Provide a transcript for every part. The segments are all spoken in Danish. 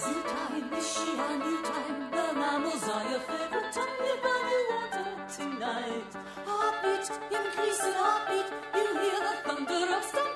Zoo time, is she a new time? The mammals are your favorite time. You buy water tonight. Heartbeat, increasing heartbeat. You hear the thunder of stampeding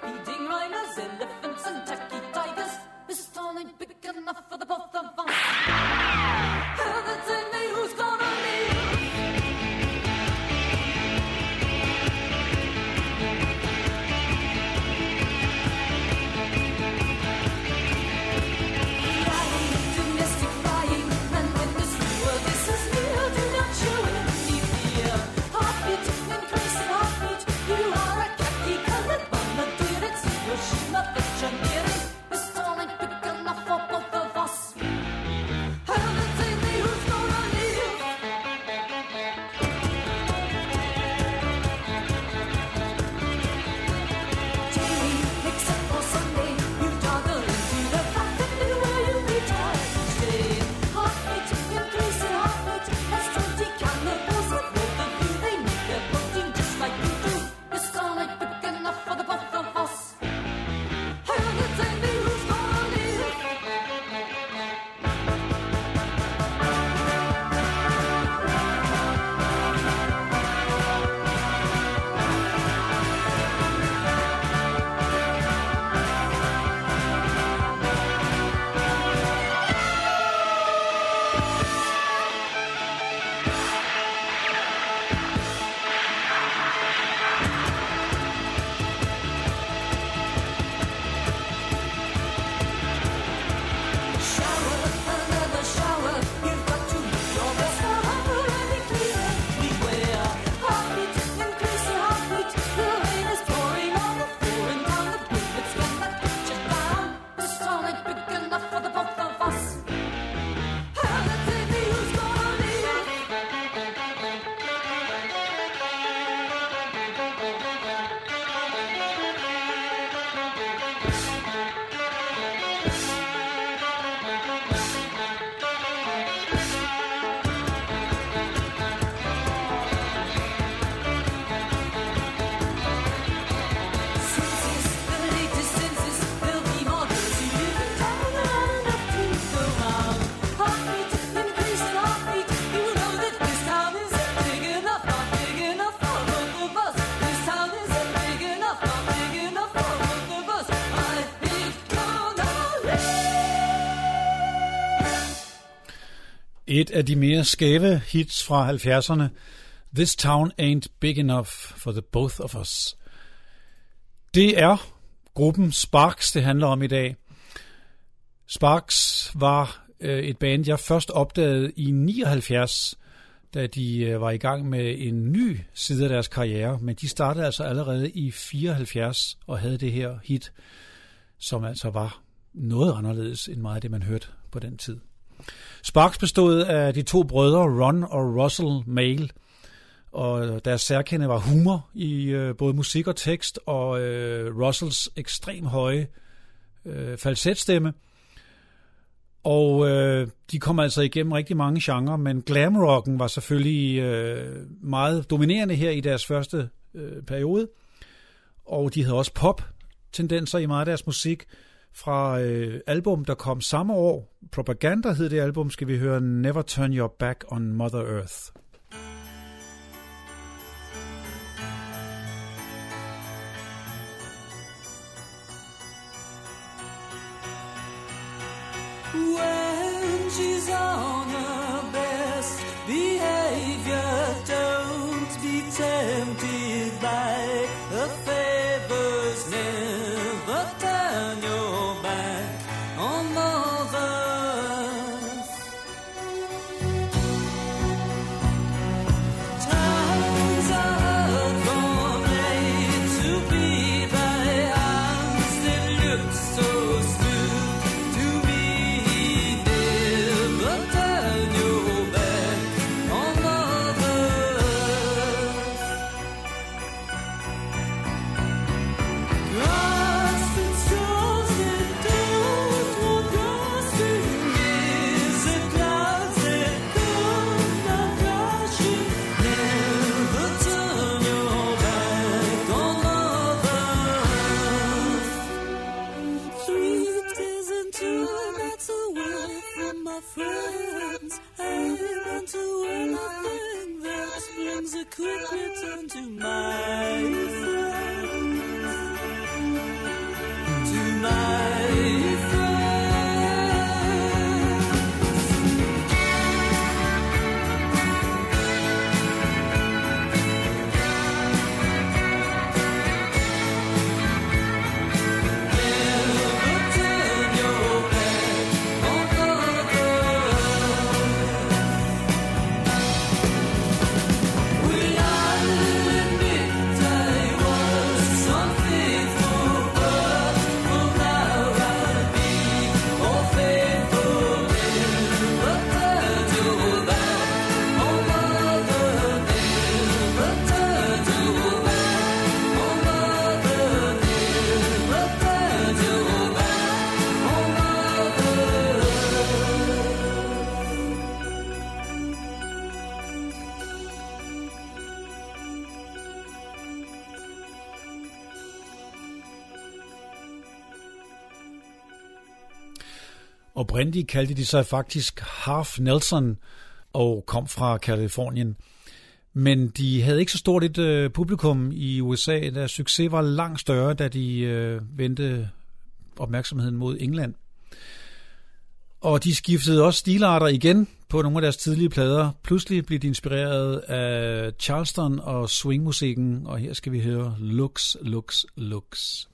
Et af de mere skæve hits fra 70'erne, This Town Ain't Big Enough for the Both of Us. Det er gruppen Sparks, det handler om i dag. Sparks var øh, et band, jeg først opdagede i 79, da de øh, var i gang med en ny side af deres karriere, men de startede altså allerede i 74 og havde det her hit, som altså var noget anderledes end meget af det, man hørte på den tid. Sparks bestod af de to brødre Ron og Russell Mail, og deres særkende var humor i øh, både musik og tekst, og øh, Russells ekstrem høje øh, falsetstemme. Og øh, de kom altså igennem rigtig mange genrer, men glamrocken var selvfølgelig øh, meget dominerende her i deres første øh, periode. Og de havde også pop-tendenser i meget af deres musik. Fra øh, album, der kom samme år, Propaganda hed det album, skal vi høre Never Turn Your Back on Mother Earth. Return to mine. Oprindeligt kaldte de sig faktisk Half Nelson og kom fra Kalifornien. Men de havde ikke så stort et øh, publikum i USA. da succes var langt større, da de øh, vendte opmærksomheden mod England. Og de skiftede også stilarter igen på nogle af deres tidlige plader. Pludselig blev de inspireret af Charleston og swingmusikken, og her skal vi høre Lux, Lux, Lux.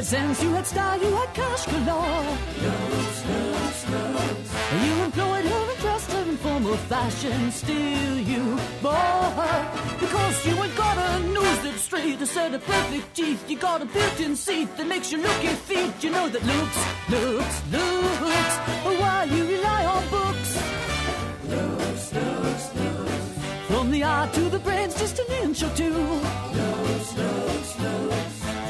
Had sense, you had style, you had cash galore. You employed her in dressed in formal fashion, still you bore Because you ain't got a nose that's straight, a set of perfect teeth. You got a built-in seat that makes you look your feet. You know that looks, looks, looks. Why you rely on books? Looks, looks, looks. From the eye to the brain's just an inch or two.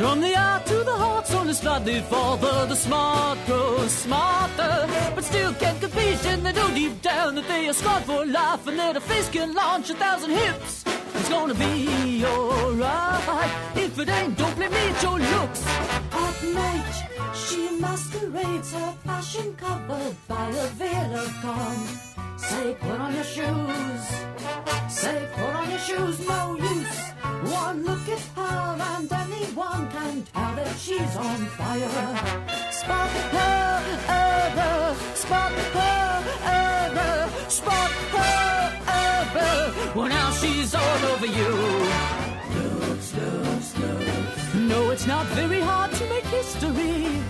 From the eye to the heart's only slightly farther. The smart grows smarter, but still can't compete. And they know deep down that they are smart for life, and that a face can launch a thousand hips. It's gonna be alright. If it ain't, don't blame me, it's your looks. At night, she masquerades her passion covered by a veil of calm. Say, put on your shoes. Say, put on your shoes, no use. One look at her, and anyone can tell that she's on fire. Spot her, ever, spot her, ever, spot her, ever. Well, now she's all over you. No, it's not very hard to make history.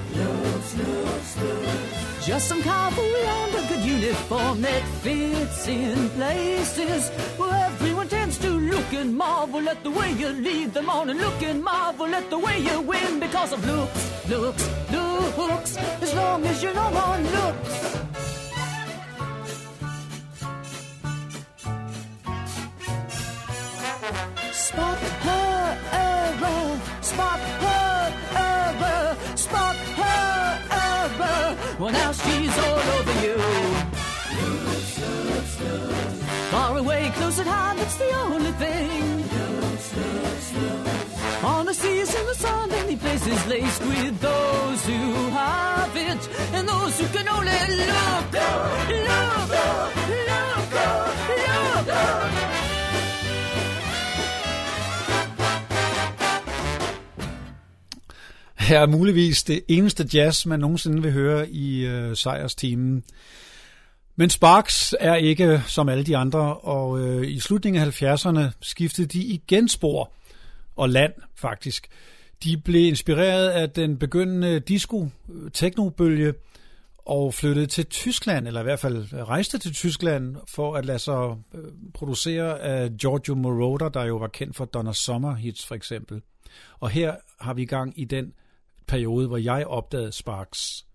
Just some cavalry and a good uniform that fits in places where everyone tends to look and marvel at the way you lead them on and look and marvel at the way you win because of looks, looks, looks. As long as you know on looks. Spot her ever, spot her ever, spot her ever. Well, now she's all over you. Far away, close at hand, it's the only thing. On the seas in the sun, place is laced with those who have it and those who can only look, look, look, er muligvis det eneste jazz, man nogensinde vil høre i øh, sejrsteamen. Men Sparks er ikke som alle de andre, og øh, i slutningen af 70'erne skiftede de igen spor og land faktisk. De blev inspireret af den begyndende disco-teknobølge øh, og flyttede til Tyskland, eller i hvert fald rejste til Tyskland for at lade sig øh, producere af Giorgio Moroder, der jo var kendt for Donna Summer hits for eksempel. Og her har vi gang i den periode, hvor jeg opdagede Sparks.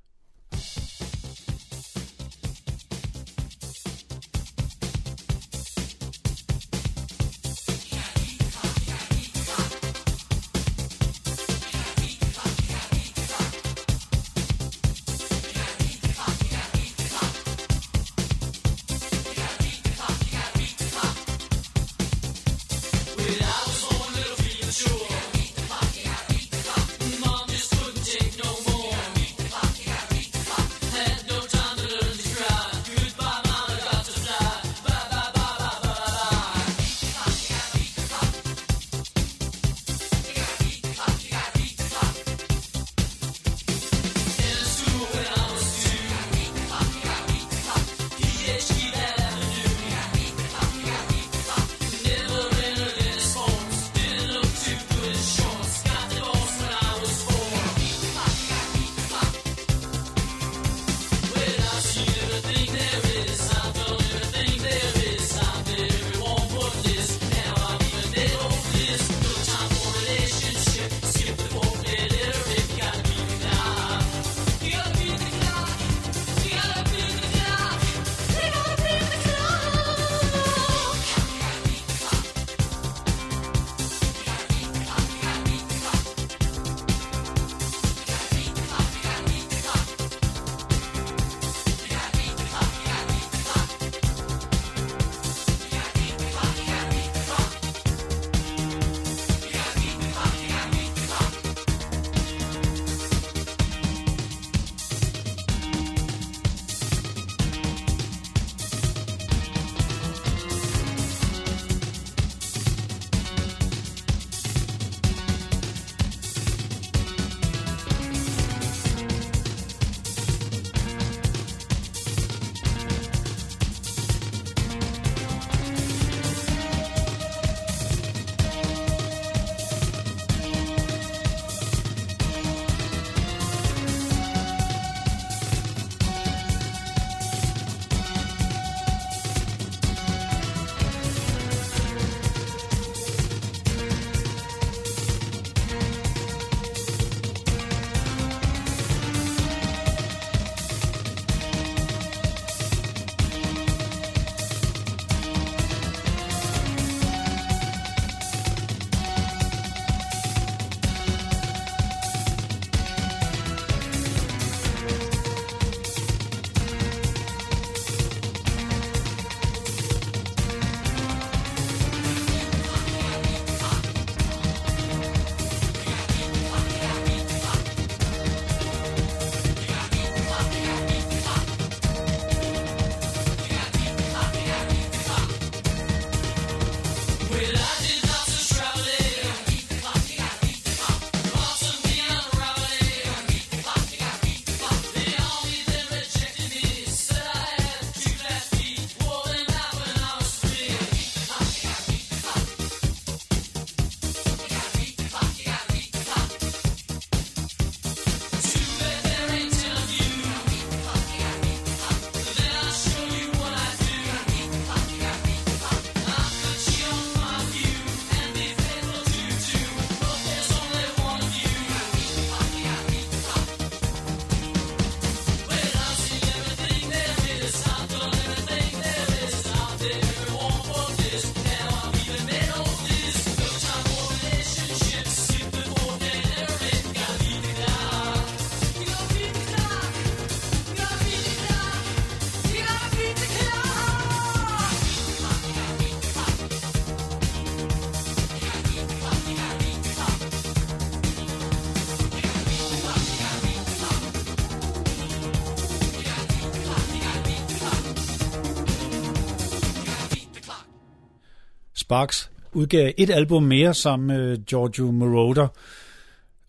Sparks udgav et album mere sammen med Giorgio Moroder,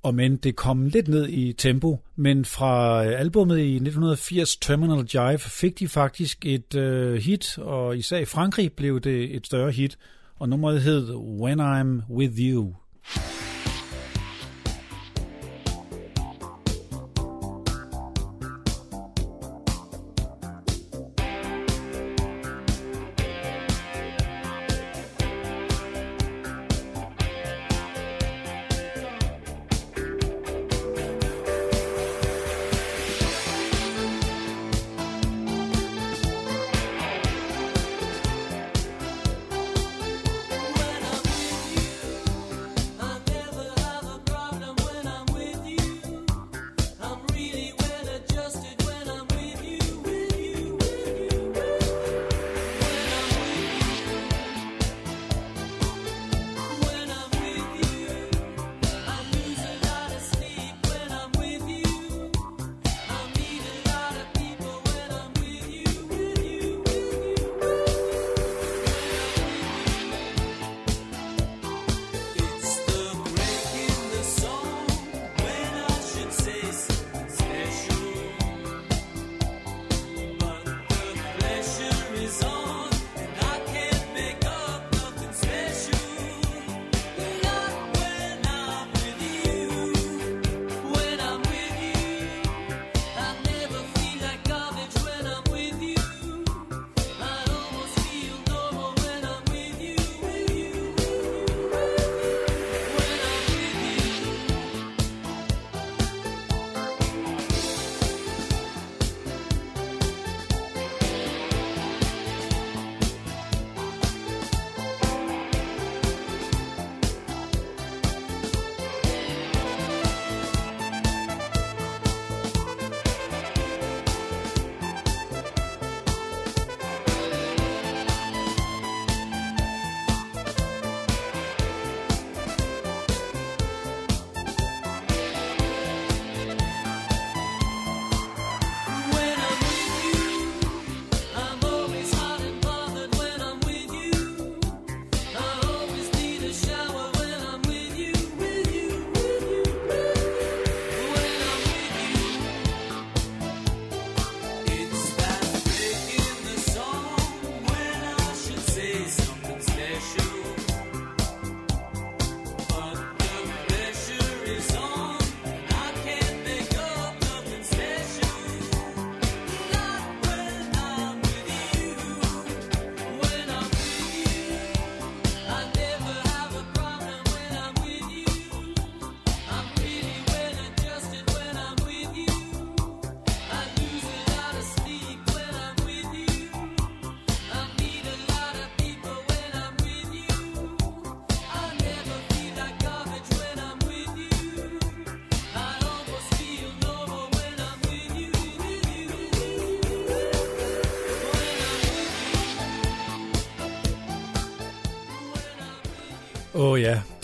og men det kom lidt ned i tempo, men fra øh, albummet i 1980 Terminal Jive fik de faktisk et øh, hit, og især i Frankrig blev det et større hit, og nummeret hed When I'm With You. you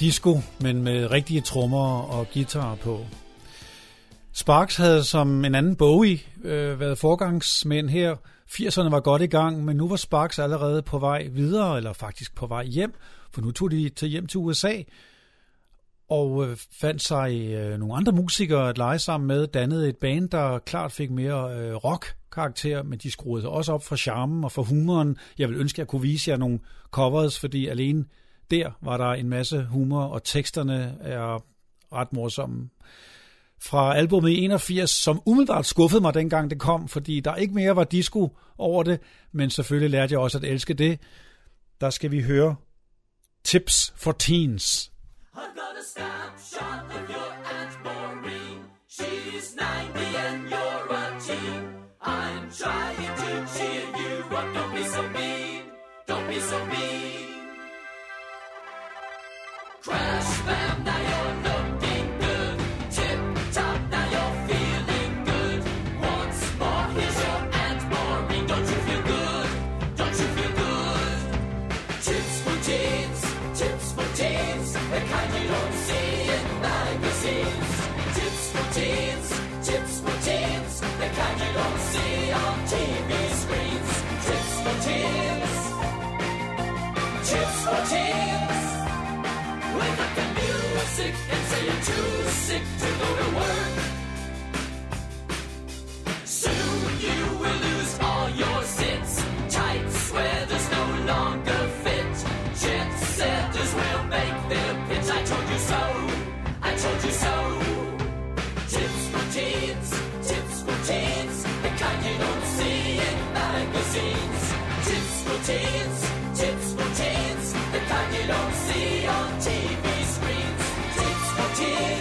disco, men med rigtige trommer og guitar på. Sparks havde som en anden Bowie øh, været forgangsmænd her. 80'erne var godt i gang, men nu var Sparks allerede på vej videre, eller faktisk på vej hjem, for nu tog de til hjem til USA og øh, fandt sig øh, nogle andre musikere at lege sammen med, dannede et band, der klart fik mere øh, rock-karakter, men de skruede sig også op for charmen og for humoren. Jeg vil ønske, at jeg kunne vise jer nogle covers, fordi alene der var der en masse humor, og teksterne er ret morsomme. Fra albumet i 81, som umiddelbart skuffede mig dengang det kom, fordi der ikke mere var disco over det, men selvfølgelig lærte jeg også at elske det. Der skal vi høre Tips for Teens. Of your Aunt Maureen. She's 90 and you're a teen. I'm trying to cheer you up. Don't be so mean. Don't be so mean. rozpędają noc. too sick to go to work. Soon you will lose all your. Tights no longer fit. Will make their pitch. I told you so. I told you so. Tips for teens. Tips for teens. The kind you don't see in magazines. Tips for teens. Tips for teens. The kind you don't see on TV tears.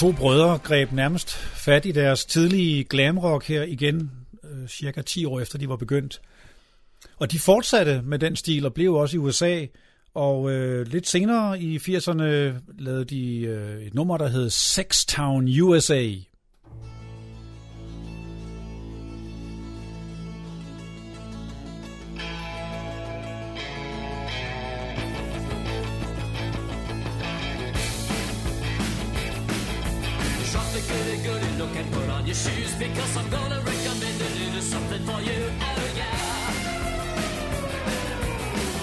To brødre greb nærmest fat i deres tidlige glamrock her igen, øh, cirka 10 år efter de var begyndt. Og de fortsatte med den stil og blev også i USA. Og øh, lidt senere i 80'erne lavede de øh, et nummer, der hed Sextown USA. The goody goody look and put on your shoes because I'm gonna recommend a little something for you. Oh yeah.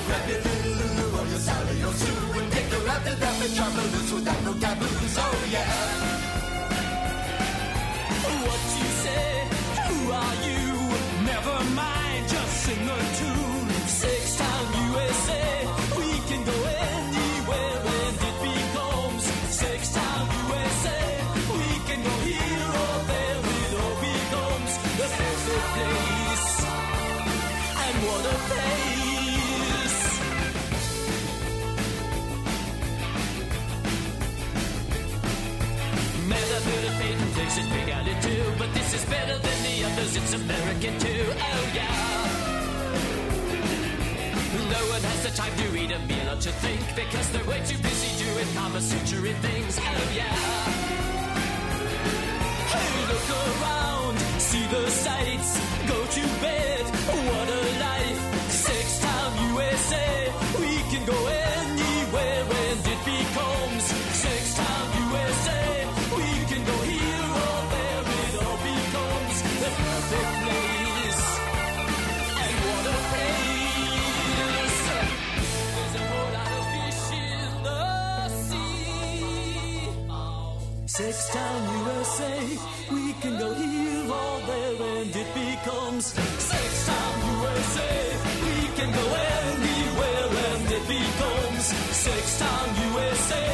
Grab your little lulu or your Sally or Sue and take her out to and travel loose without no taboos. Oh yeah. What you say? Who are you? Never mind, just sing the Takes its big too, but this is better than the others. It's American too. Oh yeah. No one has the time to read a meal or to think because they're way too busy doing Kama Sutra things. Oh yeah. Hey, look around, see the sights, go to bed. What a life! Sex Town USA. We can go anywhere Sextown, USA. We can go here or there and it becomes Sextown, USA. We can go anywhere and it becomes Sextown, USA.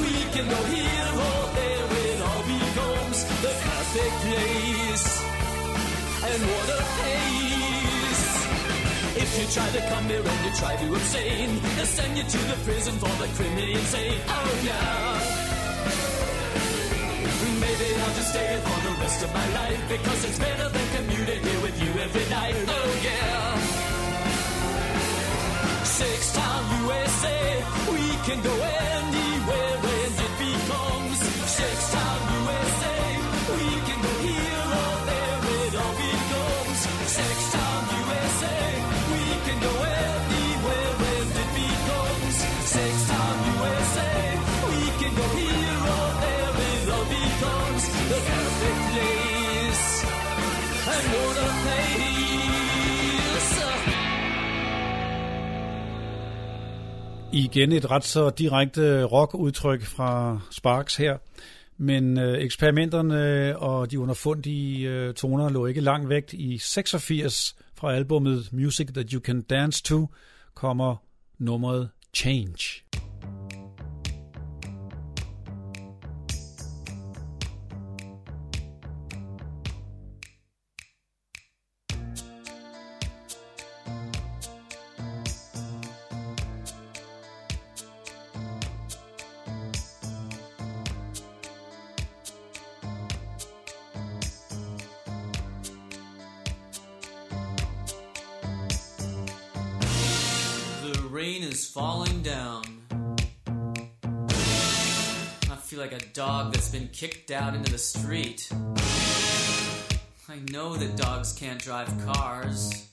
We can go here or there. It all becomes the perfect place. And what a pace. If you try to come here and you try to abstain, they'll send you to the prison for the criminally insane. Oh yeah. Stay here for the rest of my life because it's better than commuting here with you every night. Oh yeah. Six Town USA, we can go anywhere and it becomes Six Town Igen et ret så direkte rockudtryk fra Sparks her. Men øh, eksperimenterne og de underfundige øh, toner lå ikke langt væk. I 86 fra albumet Music That You Can Dance To kommer nummeret Change. is falling down. I feel like a dog that's been kicked out into the street. I know that dogs can't drive cars.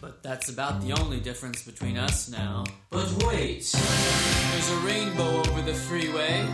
But that's about the only difference between us now. But wait! There's a rainbow over the freeway.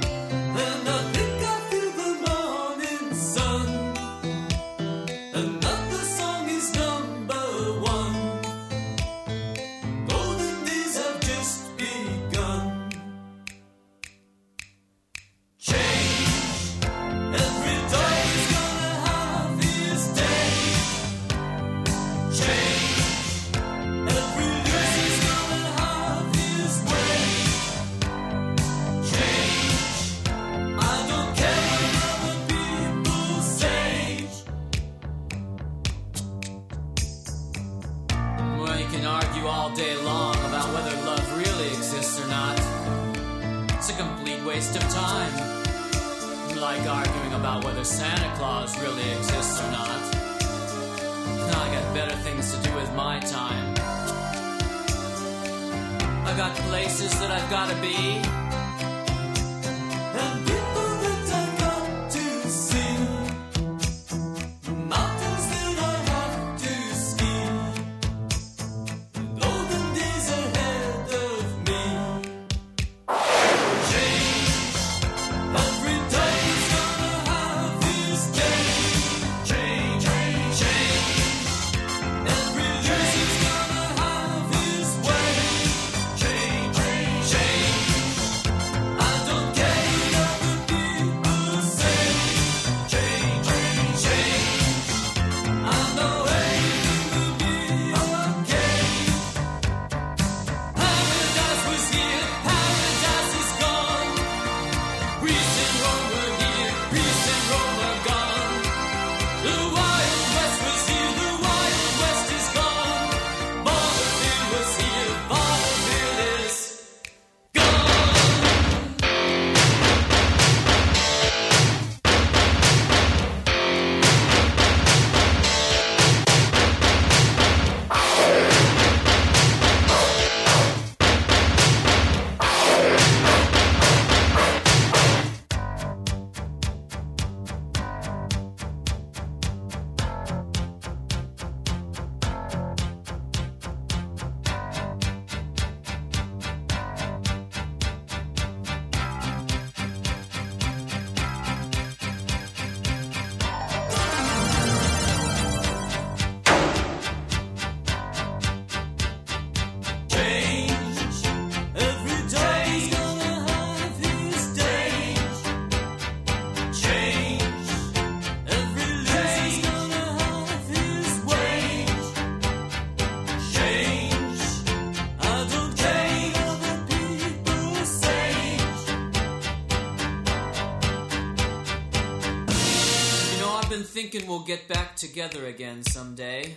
thinking we'll get back together again someday.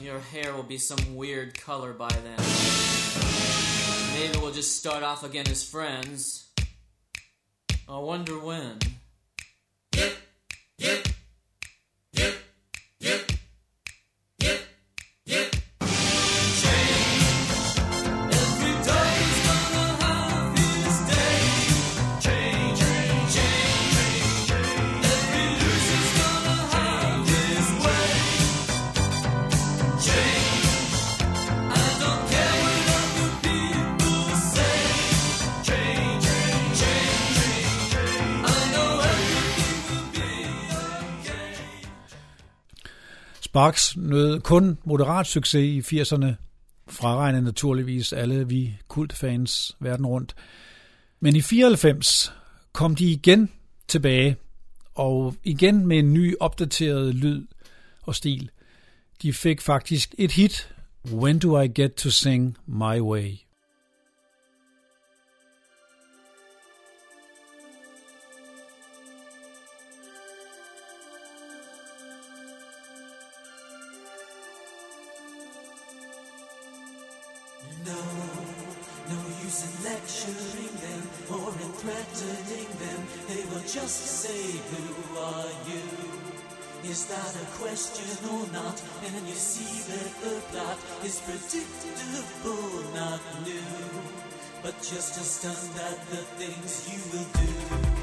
Your hair will be some weird color by then. Maybe we'll just start off again as friends. I wonder when. Sparks nød kun moderat succes i 80'erne, fraregnet naturligvis alle vi kultfans verden rundt. Men i 94 kom de igen tilbage, og igen med en ny opdateret lyd og stil. De fik faktisk et hit, When Do I Get To Sing My Way? Is that a question or not? And you see that the plot is predictable, not new, but just as stunned at the things you will do.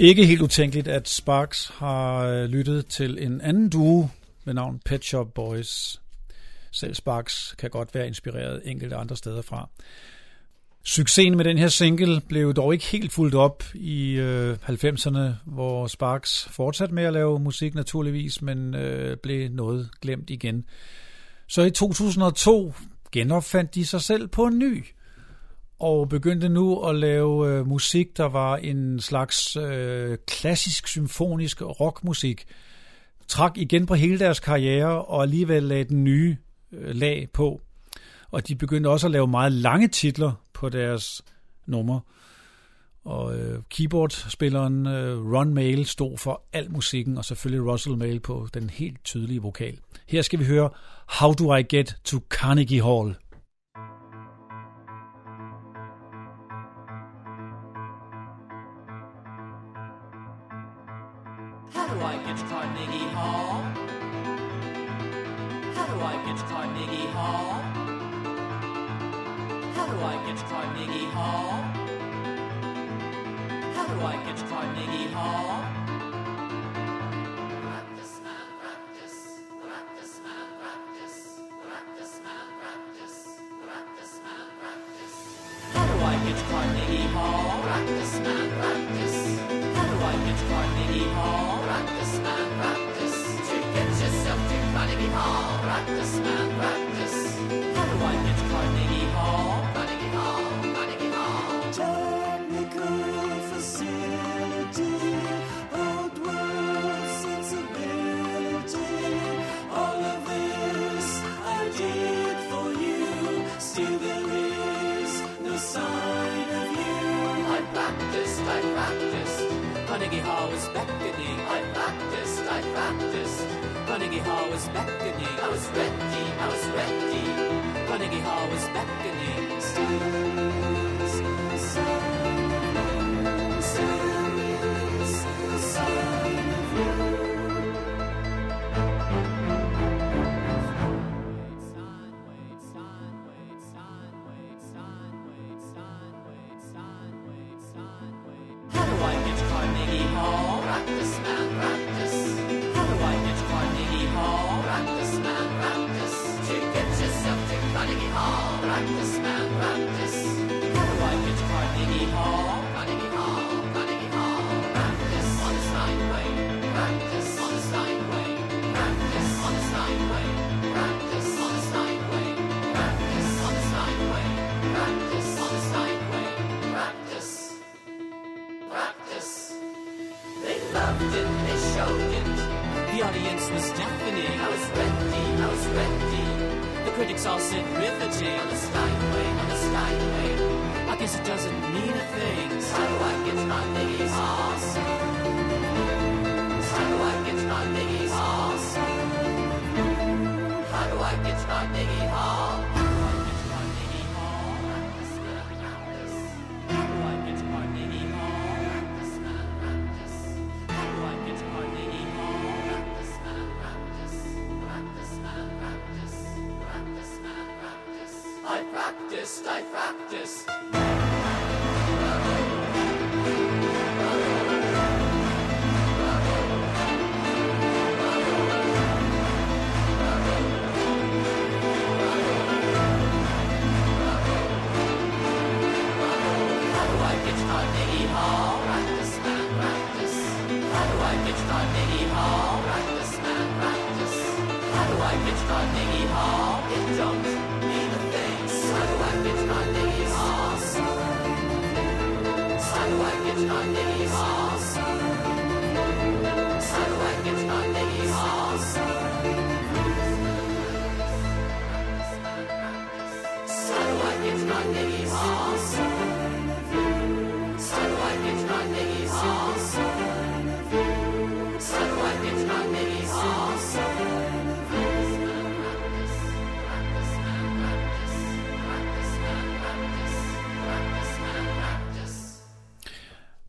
Ikke helt utænkeligt, at Sparks har øh, lyttet til en anden duo med navn Pet Shop Boys. Selv Sparks kan godt være inspireret enkelte andre steder fra. Succesen med den her single blev dog ikke helt fuldt op i øh, 90'erne, hvor Sparks fortsatte med at lave musik naturligvis, men øh, blev noget glemt igen. Så i 2002 genopfandt de sig selv på en ny og begyndte nu at lave øh, musik, der var en slags øh, klassisk symfonisk rockmusik. Trak igen på hele deres karriere, og alligevel lagde den nye øh, lag på. Og de begyndte også at lave meget lange titler på deres numre. Og øh, keyboardspilleren øh, Ron Mail stod for al musikken, og selvfølgelig Russell Mail på den helt tydelige vokal. Her skal vi høre How Do I Get to Carnegie Hall? Hall. Rock the spot, rock was deafening. I was sweaty, I was sweaty. The critics all said riveting. On the Steinway, on the Steinway. I guess it doesn't mean a thing. Sidewalk gets my niggas ass. Sidewalk gets my niggas ass. Sidewalk gets my niggas ass. practice.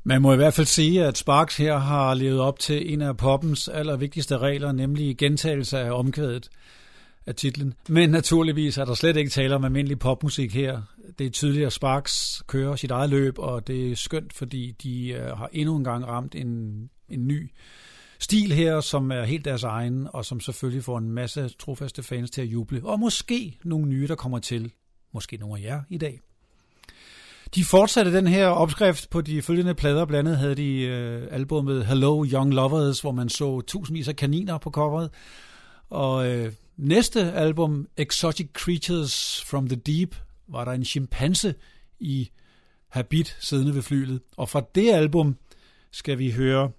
Man må i hvert fald sige, at Sparks her har levet op til en af poppens allervigtigste regler, nemlig gentagelse af omkvædet af titlen. Men naturligvis er der slet ikke tale om almindelig popmusik her. Det er tydeligt, at Sparks kører sit eget løb, og det er skønt, fordi de øh, har endnu en gang ramt en, en ny stil her, som er helt deres egen, og som selvfølgelig får en masse trofaste fans til at juble. Og måske nogle nye, der kommer til. Måske nogle af jer i dag. De fortsatte den her opskrift på de følgende plader. Blandt andet havde de øh, albumet Hello Young Lovers, hvor man så tusindvis af kaniner på coveret. Og øh, næste album, Exotic Creatures from the Deep, var der en chimpanse i habit siddende ved flyet. Og fra det album skal vi høre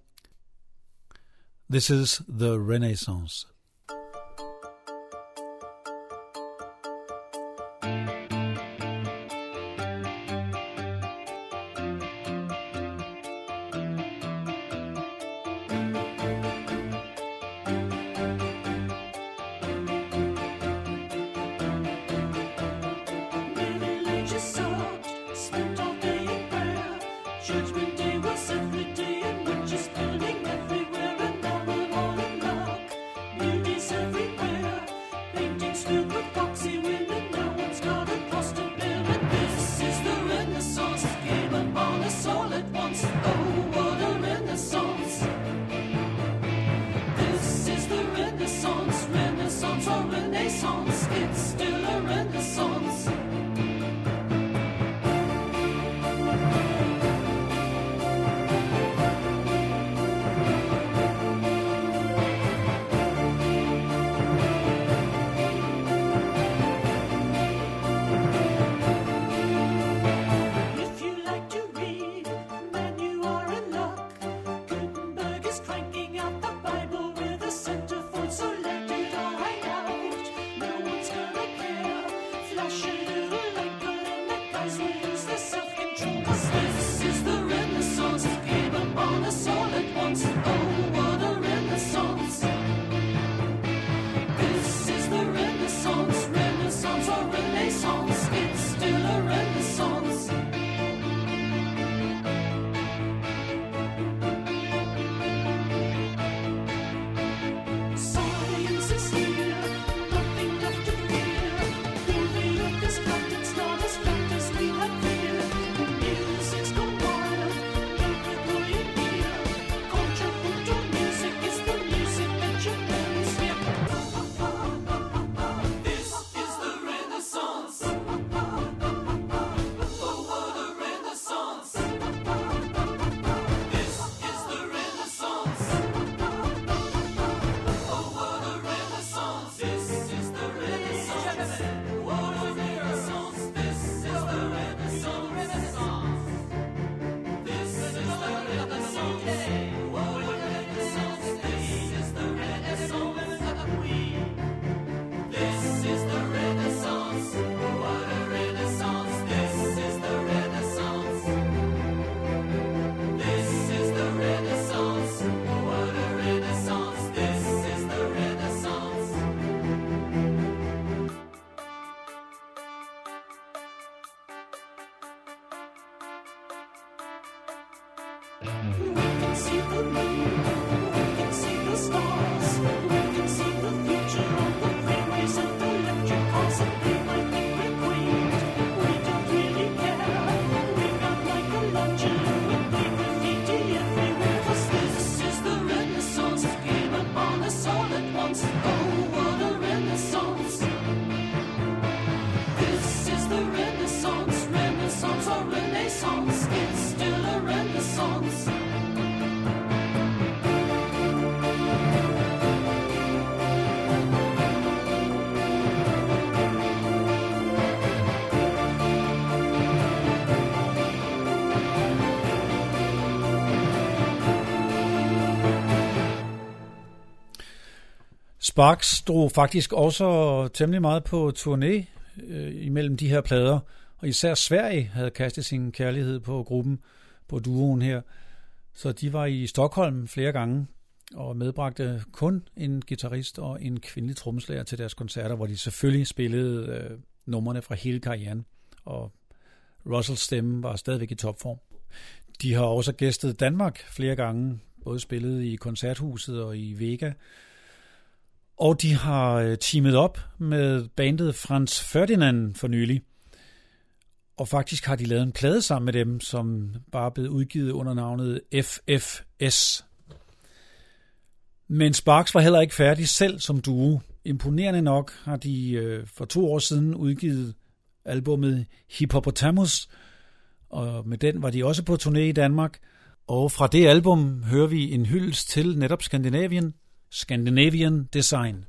This is the Renaissance. Sparks drog faktisk også temmelig meget på turné øh, imellem de her plader, og især Sverige havde kastet sin kærlighed på gruppen, på duoen her. Så de var i Stockholm flere gange og medbragte kun en guitarist og en kvindelig trommeslager til deres koncerter, hvor de selvfølgelig spillede øh, numrene fra hele karrieren, og Russells stemme var stadigvæk i topform. De har også gæstet Danmark flere gange, både spillet i Koncerthuset og i Vega, og de har øh, teamet op med bandet Franz Ferdinand for nylig. Og faktisk har de lavet en plade sammen med dem, som bare er blevet udgivet under navnet FFS. Men Sparks var heller ikke færdig selv som duo. Imponerende nok har de øh, for to år siden udgivet albummet Hippopotamus, og med den var de også på turné i Danmark. Og fra det album hører vi en hyldest til netop Skandinavien – Scandinavian Design.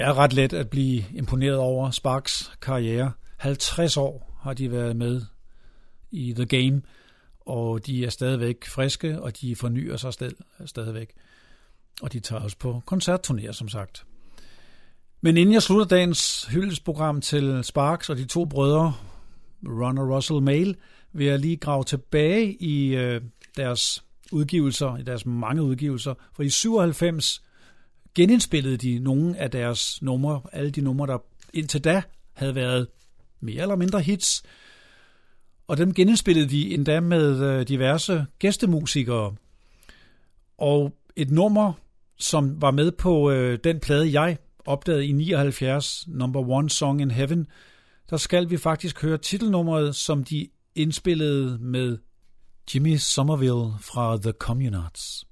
Det er ret let at blive imponeret over Sparks karriere. 50 år har de været med i The Game, og de er stadigvæk friske, og de fornyer sig sted, stadigvæk. Og de tager også på koncertturnéer, som sagt. Men inden jeg slutter dagens hyldesprogram til Sparks og de to brødre, Ron og Russell Mail, vil jeg lige grave tilbage i øh, deres udgivelser, i deres mange udgivelser. For i 97 genindspillede de nogle af deres numre, alle de numre, der indtil da havde været mere eller mindre hits. Og dem genindspillede de endda med øh, diverse gæstemusikere. Og et nummer, som var med på øh, den plade, jeg opdagede i 79, Number One Song in Heaven, der skal vi faktisk høre titelnummeret, som de indspillede med Jimmy Somerville fra The Communards.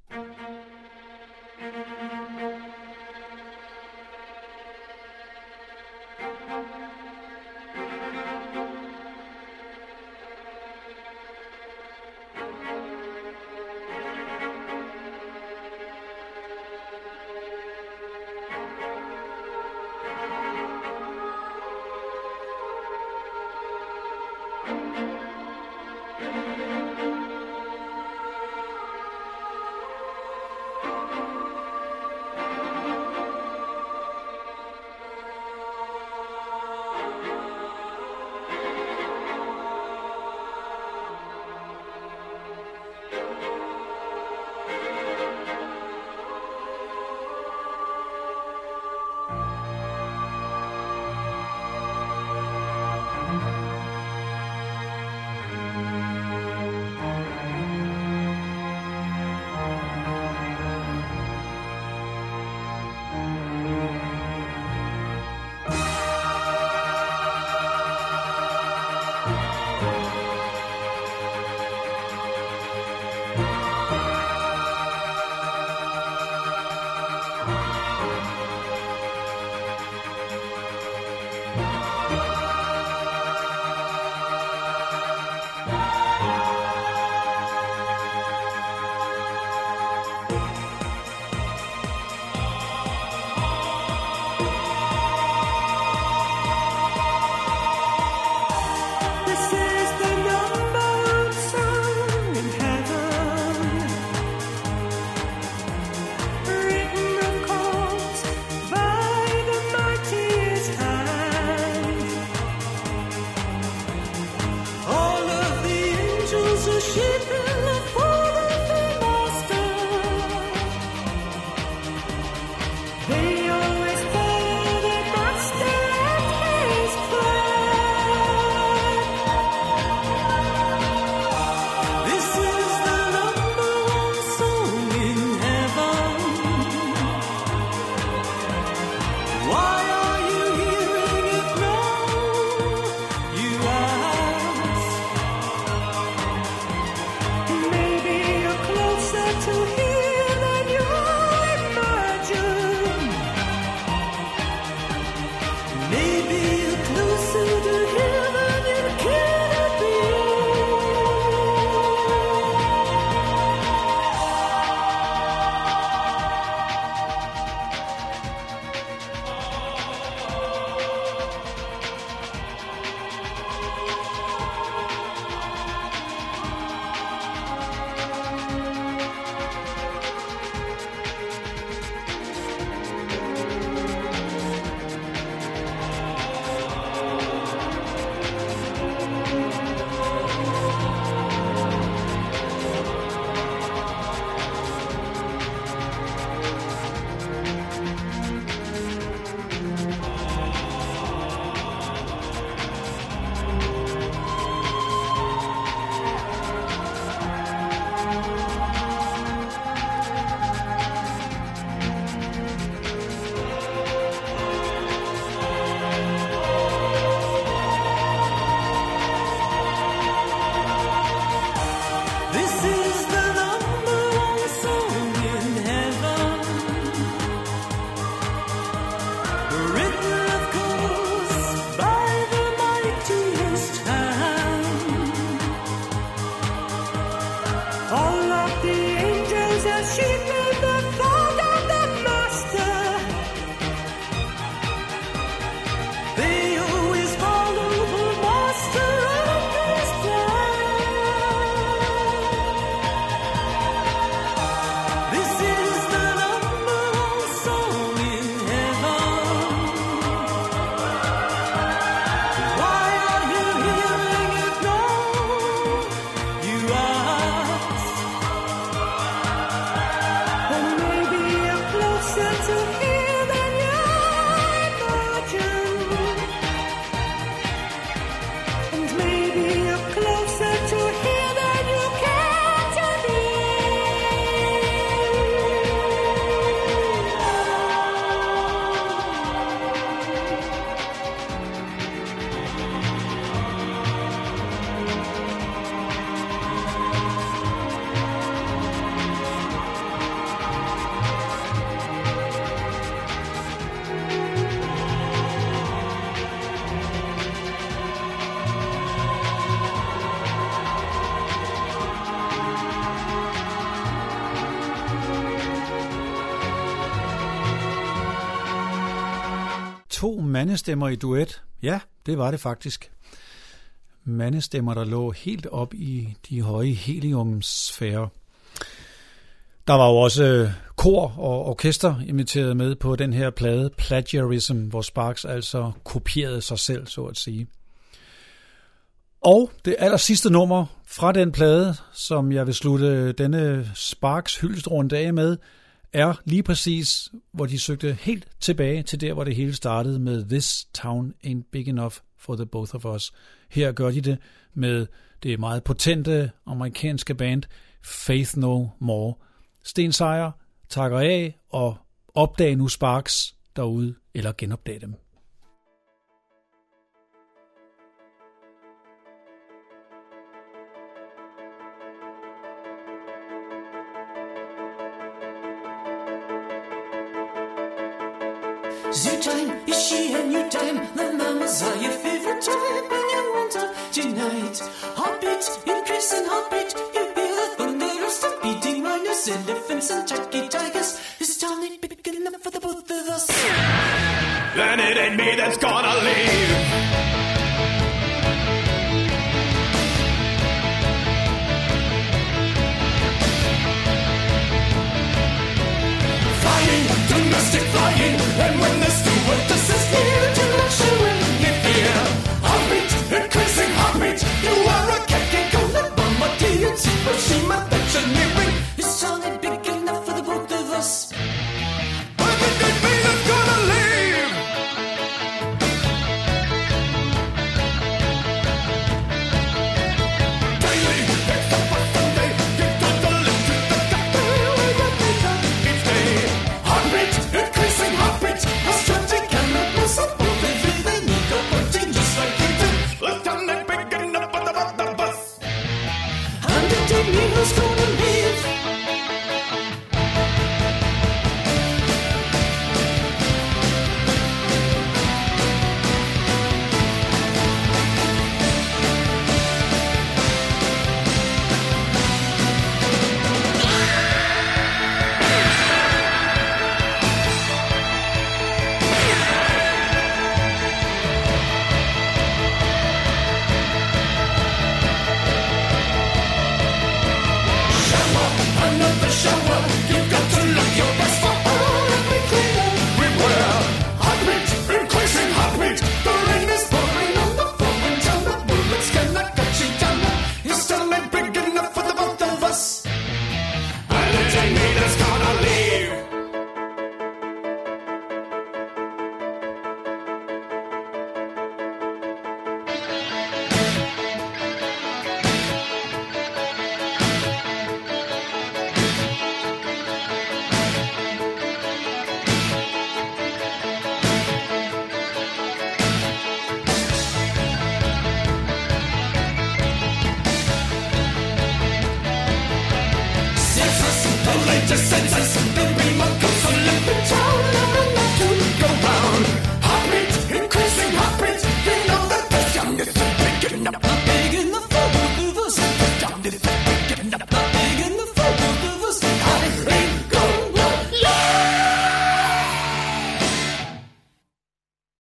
Mandestemmer i duet. Ja, det var det faktisk. mandestemmer, der lå helt op i de høje heliumsfærer. Der var jo også øh, kor og orkester inviteret med på den her plade, Plagiarism, hvor Sparks altså kopierede sig selv, så at sige. Og det aller sidste nummer fra den plade, som jeg vil slutte denne Sparks hyldestrunde af med, er lige præcis, hvor de søgte helt tilbage til der, hvor det hele startede med This Town Ain't Big Enough for the Both of Us. Her gør de det med det meget potente amerikanske band Faith No More. Sten Sejer takker af og opdag nu Sparks derude, eller genopdag dem. You hear the thunder of stampeding rhinos, elephants, and jacky tigers. This town ain't big enough for the both of us. Then it ain't me that's gonna leave. Flying, domestic flying, and when the stewardess is do not but she my